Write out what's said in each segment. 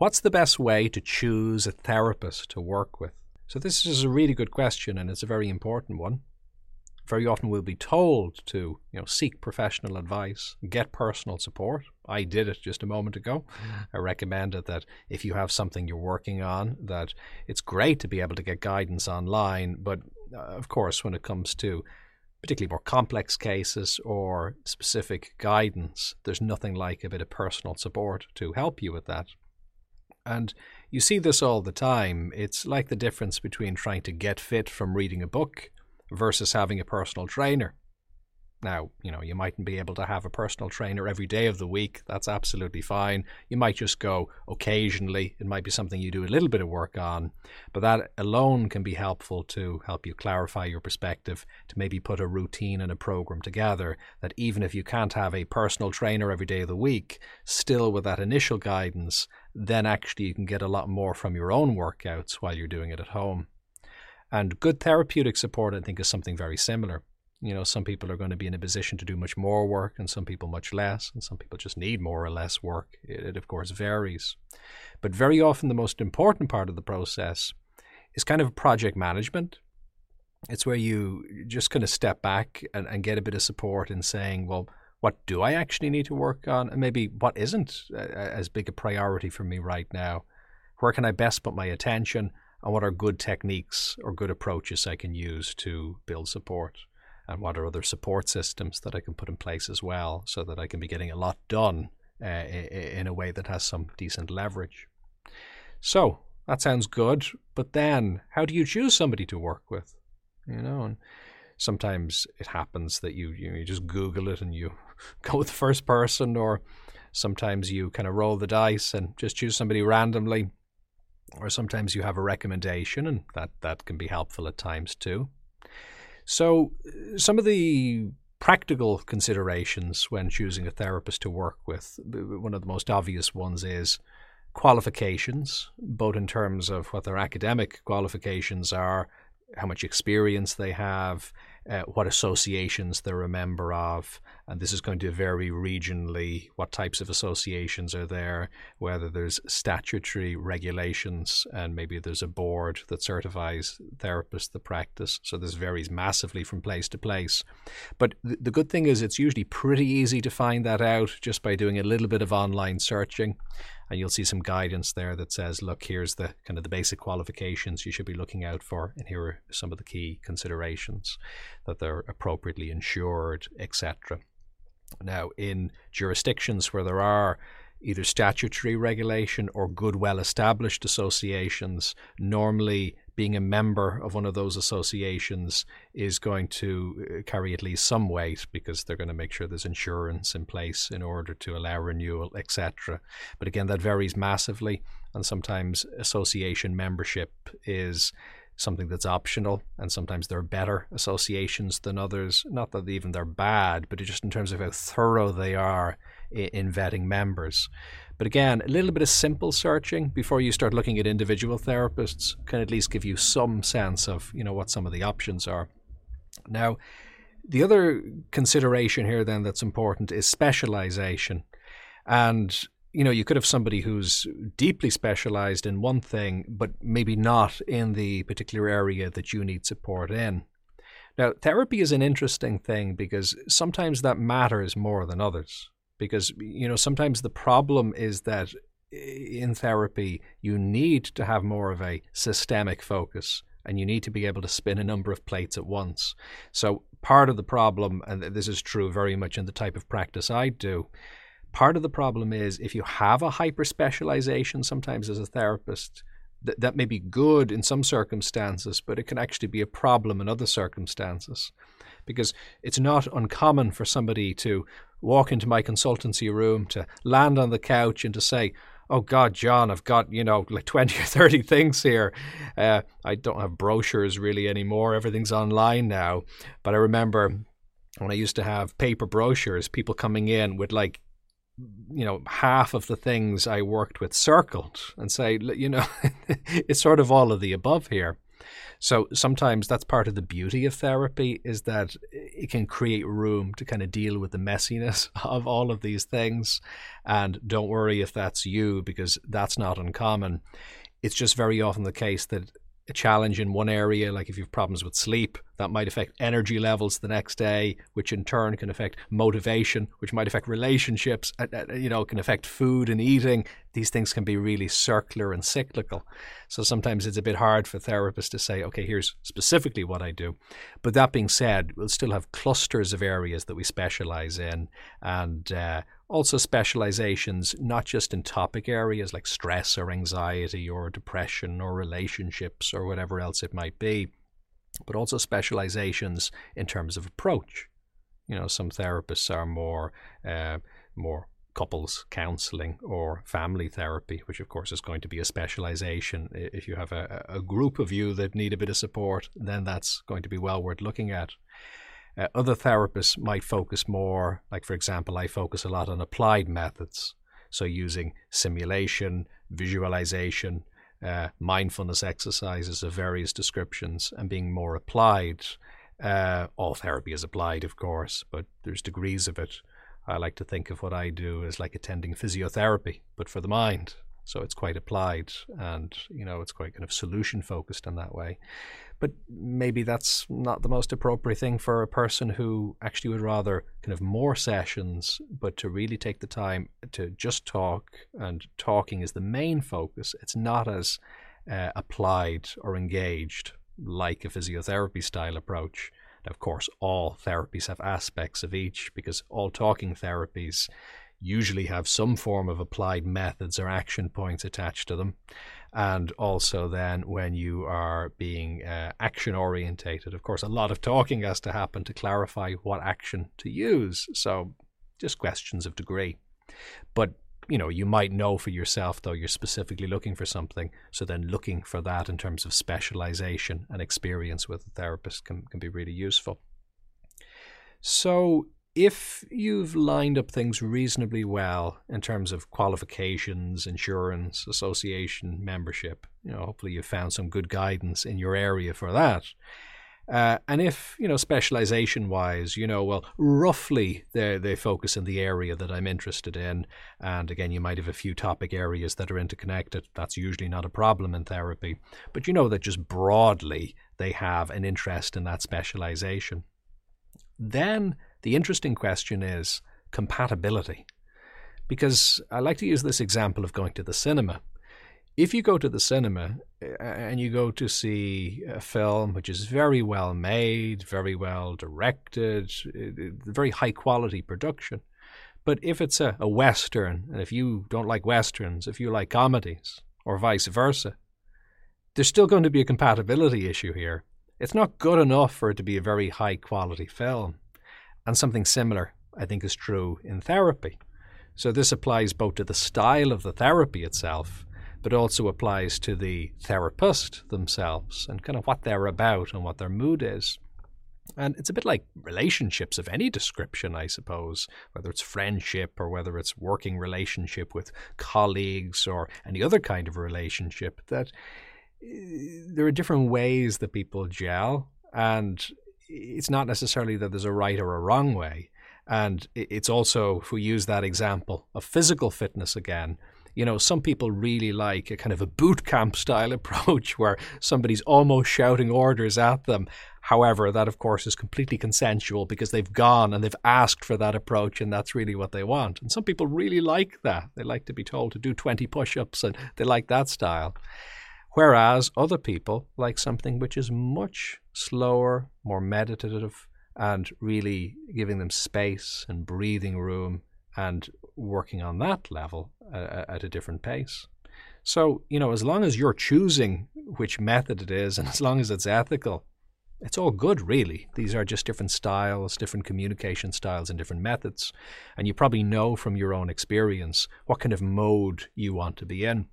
What's the best way to choose a therapist to work with? So, this is a really good question and it's a very important one. Very often we'll be told to you know, seek professional advice, get personal support. I did it just a moment ago. I recommended that if you have something you're working on, that it's great to be able to get guidance online. But uh, of course, when it comes to particularly more complex cases or specific guidance, there's nothing like a bit of personal support to help you with that. And you see this all the time. It's like the difference between trying to get fit from reading a book versus having a personal trainer. Now, you know, you mightn't be able to have a personal trainer every day of the week. That's absolutely fine. You might just go occasionally. It might be something you do a little bit of work on, but that alone can be helpful to help you clarify your perspective, to maybe put a routine and a program together that even if you can't have a personal trainer every day of the week, still with that initial guidance, then actually you can get a lot more from your own workouts while you're doing it at home. And good therapeutic support, I think, is something very similar. You know, some people are going to be in a position to do much more work, and some people much less, and some people just need more or less work. It, it of course, varies. But very often, the most important part of the process is kind of project management. It's where you just kind of step back and, and get a bit of support in saying, well, what do I actually need to work on? And maybe what isn't as big a priority for me right now? Where can I best put my attention? And what are good techniques or good approaches I can use to build support? And what are other support systems that I can put in place as well so that I can be getting a lot done uh, in a way that has some decent leverage? So that sounds good, but then how do you choose somebody to work with? You know, and sometimes it happens that you you, just Google it and you go with the first person, or sometimes you kind of roll the dice and just choose somebody randomly, or sometimes you have a recommendation, and that that can be helpful at times too. So, uh, some of the practical considerations when choosing a therapist to work with, one of the most obvious ones is qualifications, both in terms of what their academic qualifications are, how much experience they have, uh, what associations they're a member of, and this is going to vary regionally. What types of associations are there? Whether there's statutory regulations, and maybe there's a board that certifies therapists that practice. So this varies massively from place to place. But th- the good thing is, it's usually pretty easy to find that out just by doing a little bit of online searching and you'll see some guidance there that says, look, here's the kind of the basic qualifications you should be looking out for, and here are some of the key considerations that they're appropriately insured, etc. Now, in jurisdictions where there are either statutory regulation or good, well established associations, normally being a member of one of those associations is going to uh, carry at least some weight because they're going to make sure there's insurance in place in order to allow renewal, etc. But again, that varies massively, and sometimes association membership is something that's optional, and sometimes there are better associations than others. Not that even they're bad, but just in terms of how thorough they are in vetting members. But again, a little bit of simple searching before you start looking at individual therapists can at least give you some sense of you know what some of the options are. Now, the other consideration here then that's important is specialization. And you know, you could have somebody who's deeply specialized in one thing, but maybe not in the particular area that you need support in. Now, therapy is an interesting thing because sometimes that matters more than others. Because, you know, sometimes the problem is that in therapy, you need to have more of a systemic focus and you need to be able to spin a number of plates at once. So, part of the problem, and this is true very much in the type of practice I do, Part of the problem is if you have a hyper specialization sometimes as a therapist, th- that may be good in some circumstances, but it can actually be a problem in other circumstances. Because it's not uncommon for somebody to walk into my consultancy room, to land on the couch, and to say, oh God, John, I've got, you know, like 20 or 30 things here. Uh, I don't have brochures really anymore. Everything's online now. But I remember when I used to have paper brochures, people coming in with like you know half of the things I worked with circled and say you know it's sort of all of the above here So sometimes that's part of the beauty of therapy is that it can create room to kind of deal with the messiness of all of these things. And don't worry if that's you, because that's not uncommon. It's just very often the case that a challenge in one area, like if you have problems with sleep, that might affect energy levels the next day, which in turn can affect motivation, which might affect relationships, uh, uh, you know, can affect food and eating. These things can be really circular and cyclical. So sometimes it's a bit hard for therapists to say, okay, here's specifically what I do. But that being said, we'll still have clusters of areas that we specialize in and uh, also specializations, not just in topic areas like stress or anxiety or depression or relationships or whatever else it might be but also specializations in terms of approach. You know, some therapists are more uh, more couples counseling or family therapy, which of course is going to be a specialization. If you have a, a group of you that need a bit of support, then that's going to be well worth looking at. Uh, other therapists might focus more, like for example, I focus a lot on applied methods. So using simulation, visualization, uh, mindfulness exercises of various descriptions and being more applied. Uh, all therapy is applied, of course, but there's degrees of it. I like to think of what I do as like attending physiotherapy, but for the mind. So it's quite applied and, you know, it's quite kind of solution focused in that way. But maybe that's not the most appropriate thing for a person who actually would rather kind of more sessions, but to really take the time to just talk, and talking is the main focus. It's not as uh, applied or engaged like a physiotherapy style approach. Now, of course, all therapies have aspects of each because all talking therapies usually have some form of applied methods or action points attached to them and also then when you are being uh, action orientated of course a lot of talking has to happen to clarify what action to use. So just questions of degree. But you know you might know for yourself though you're specifically looking for something. So then looking for that in terms of specialization and experience with a therapist can, can be really useful. So if you've lined up things reasonably well in terms of qualifications, insurance, association membership, you know, hopefully you've found some good guidance in your area for that. Uh, and if, you know, specialization wise, you know, well, roughly they, they focus in the area that I'm interested in. And again, you might have a few topic areas that are interconnected. That's usually not a problem in therapy. But you know that just broadly they have an interest in that specialization. Then the interesting question is compatibility. Because I like to use this example of going to the cinema. If you go to the cinema eh, and you go to see a film which is very well made, very well directed, eh, eh, very high quality production, but if it's a, a Western, and if you don't like Westerns, if you like comedies, or vice versa, there's still going to be a compatibility issue here. It's not good enough for it to be a very high quality film. And something similar, I think, is true in therapy. So this applies both to the style of the therapy itself, but also applies to the therapist themselves and kind of what they're about and what their mood is. And it's a bit like relationships of any description, I suppose, whether it's friendship or whether it's working relationship with colleagues or any other kind of relationship, that eh, there are different ways that people gel. And it's not necessarily that there's a right or a wrong way. And it's also, if we use that example of physical fitness again, you know, some people really like a kind of a boot camp style approach where somebody's almost shouting orders at them. However, that of course is completely consensual because they've gone and they've asked for that approach and that's really what they want. And some people really like that. They like to be told to do 20 push ups and they like that style. Whereas other people like something which is much slower, more meditative, and really giving them space and breathing room and working on that level uh, at a different pace. So, you know, as long as you're choosing which method it is and as long as it's ethical, it's all good, really. These are just different styles, different communication styles, and different methods. And you probably know from your own experience what kind of mode you want to be in.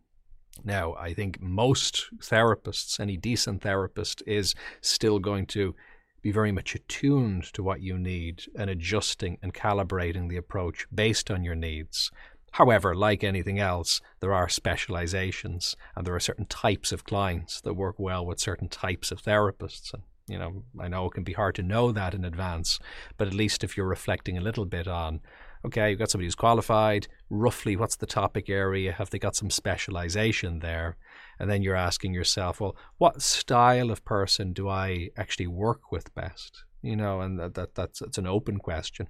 Now, I think most therapists, any decent therapist, is still going to be very much attuned to what you need and adjusting and calibrating the approach based on your needs. However, like anything else, there are specializations and there are certain types of clients that work well with certain types of therapists. And, you know, I know it can be hard to know that in advance, but at least if you're reflecting a little bit on, okay, you've got somebody who's qualified, roughly what's the topic area? Have they got some specialization there? And then you're asking yourself, well, what style of person do I actually work with best? You know, and that, that that's, that's an open question.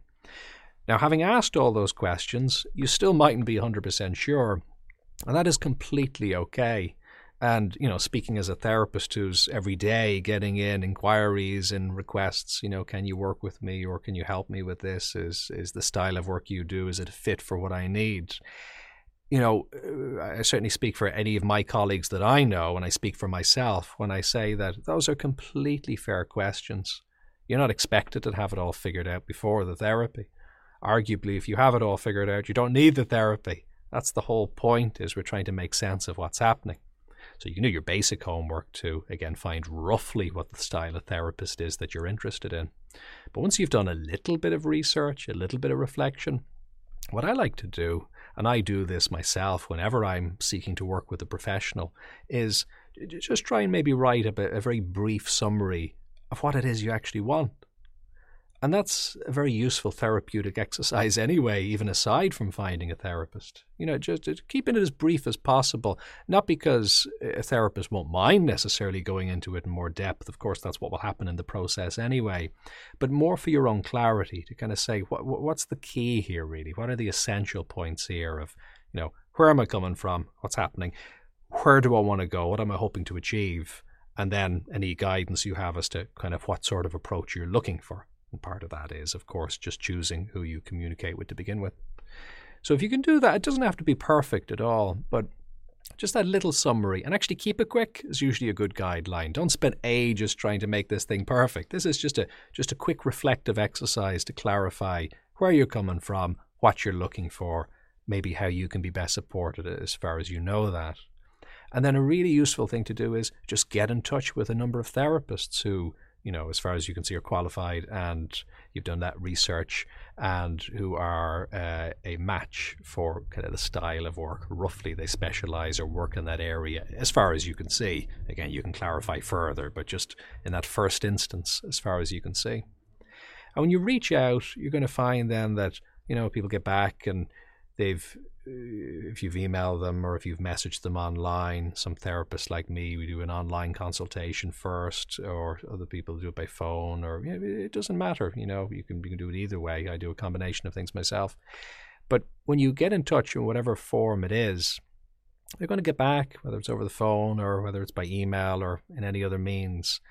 Now, having asked all those questions, you still mightn't be 100% sure, and that is completely okay. And, you know, speaking as a therapist who's every day getting in inquiries and requests, you know, can you work with me or can you help me with this? Is, is the style of work you do, is it fit for what I need? You know, uh, I certainly speak for any of my colleagues that I know, and I speak for myself when I say that those are completely fair questions. You're not expected to have it all figured out before the therapy arguably, if you have it all figured out, you don't need the therapy. That's the whole point is we're trying to make sense of what's happening. So you can do your basic homework to, again, find roughly what the style of therapist is that you're interested in. But once you've done a little bit of research, a little bit of reflection, what I like to do, and I do this myself whenever I'm seeking to work with a professional, is just try and maybe write a, a very brief summary of what it is you actually want. And that's a very useful therapeutic exercise anyway, even aside from finding a therapist. You know, just, just keeping it as brief as possible, not because a therapist won't mind necessarily going into it in more depth. Of course, that's what will happen in the process anyway, but more for your own clarity to kind of say, what, what's the key here really? What are the essential points here of, you know, where am I coming from? What's happening? Where do I want to go? What am I hoping to achieve? And then any guidance you have as to kind of what sort of approach you're looking for. And part of that is, of course, just choosing who you communicate with to begin with. So if you can do that, it doesn't have to be perfect at all, but just that little summary and actually keep it quick is usually a good guideline. Don't spend ages trying to make this thing perfect. This is just a just a quick reflective exercise to clarify where you're coming from, what you're looking for, maybe how you can be best supported as far as you know that. And then a really useful thing to do is just get in touch with a number of therapists who you know, as far as you can see, are qualified and you've done that research and who are uh, a match for kind of the style of work. Roughly, they specialize or work in that area, as far as you can see. Again, you can clarify further, but just in that first instance, as far as you can see. And when you reach out, you're going to find then that, you know, people get back and they've if you've emailed them or if you've messaged them online, some therapists like me, we do an online consultation first, or other people do it by phone, or you know, it doesn't matter. You know, you can you can do it either way. I do a combination of things myself. But when you get in touch in whatever form it is, they're going to get back, whether it's over the phone or whether it's by email or in any other means,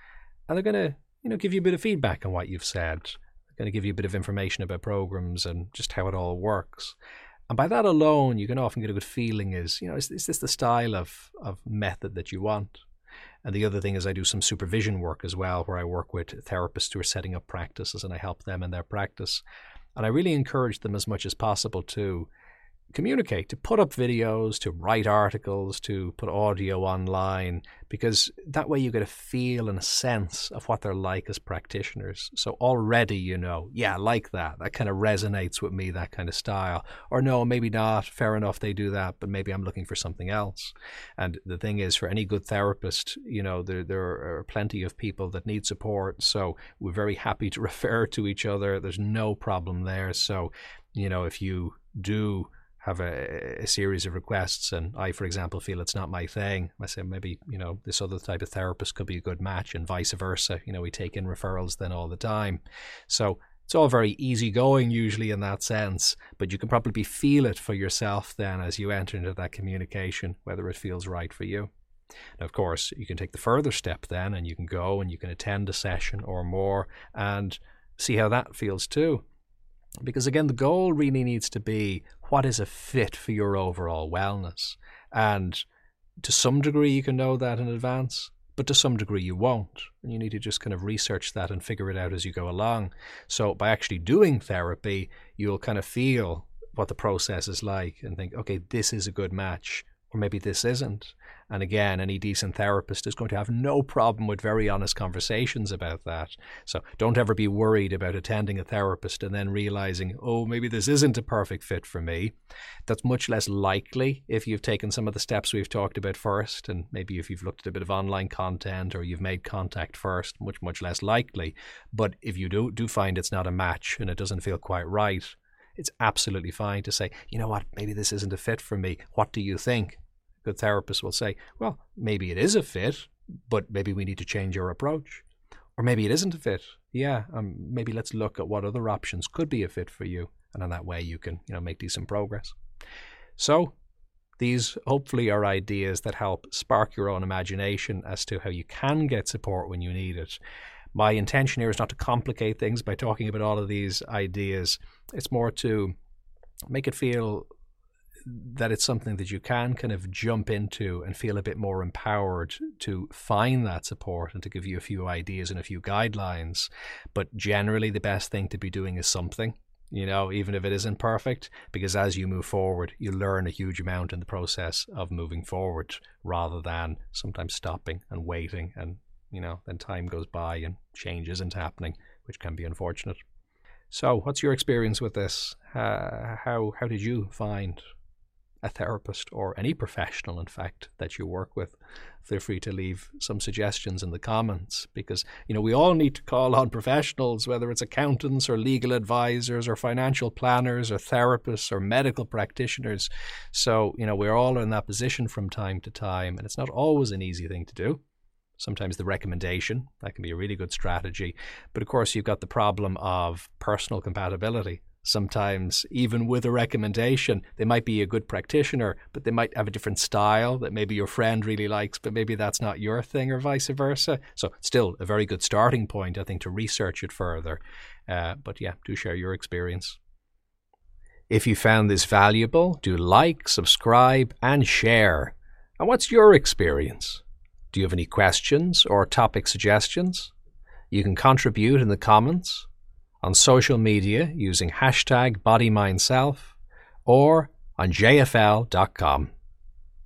and they're going to you know give you a bit of feedback on what you've said. They're going to give you a bit of information about programs and just how it all works. And by that alone, you can often get a good feeling is, you know, is, is this the style of, of method that you want? And the other thing is, I do some supervision work as well, where I work with therapists who are setting up practices and I help them in their practice. And I really encourage them as much as possible to communicate, to put up videos, to write articles, to put audio online, because that way you get a feel and a sense of what they're like as practitioners. So already you know, yeah, I like that. That kind of resonates with me, that kind of style. Or no, maybe not. Fair enough, they do that, but maybe I'm looking for something else. And the thing is, for any good therapist, you know, there, there are plenty of people that need support. So we're very happy to refer to each other. There's no problem there. So, you know, if you do have a, a, series of requests and I, for example, feel it's not my thing, I say maybe, you know, this other type of therapist could be a good match and vice versa. You know, we take in referrals then all the time. So it's all very easygoing usually in that sense, but you can probably feel it for yourself then as you enter into that communication, whether it feels right for you. Now, of course, you can take the further step then and you can go and you can attend a session or more and see how that feels too. Because again, the goal really needs to be what is a fit for your overall wellness. And to some degree, you can know that in advance, but to some degree, you won't. And you need to just kind of research that and figure it out as you go along. So, by actually doing therapy, you'll kind of feel what the process is like and think, okay, this is a good match, or maybe this isn't. And again, any decent therapist is going to have no problem with very honest conversations about that. So don't ever be worried about attending a therapist and then realizing, oh, maybe this isn't a perfect fit for me. That's much less likely if you've taken some of the steps we've talked about first, and maybe if you've looked at a bit of online content or you've made contact first, much, much less likely. But if you do, do find it's not a match and it doesn't feel quite right, it's absolutely fine to say, you know what, maybe this isn't a fit for me. What do you think? Good therapist will say, well, maybe it is a fit, but maybe we need to change your approach. Or maybe it isn't a fit. Yeah, um, maybe let's look at what other options could be a fit for you. And in that way, you can you know, make decent progress. So, these hopefully are ideas that help spark your own imagination as to how you can get support when you need it. My intention here is not to complicate things by talking about all of these ideas. It's more to make it feel that it's something that you can kind of jump into and feel a bit more empowered to find that support and to give you a few ideas and a few guidelines. But generally, the best thing to be doing is something, you know, even if it isn't perfect, because as you move forward, you learn a huge amount in the process of moving forward rather than sometimes stopping and waiting. And, you know, then time goes by and change isn't happening, which can be unfortunate. So, what's your experience with this? Uh, how how did you find a therapist or any professional, in fact, that you work with, feel free to leave some suggestions in the comments because, you know, we all need to call on professionals, whether it's accountants or legal advisors or financial planners or therapists or medical practitioners. So, you know, we're all in that position from time to time, and it's not always an easy thing to do. Sometimes the recommendation that can be a really good strategy. But of course you've got the problem of personal compatibility sometimes even with a recommendation. They might be a good practitioner but they might have a different style that maybe your friend really likes but maybe that's not your thing or vice versa. So still a very good starting point i think to research it further. Uh, but yeah do share your experience. If you found this valuable do like subscribe and share. And what's your experience? Do you have any questions or topic suggestions? You can contribute in the comments on social media using hashtag BodyMindSelf or on jfl.com.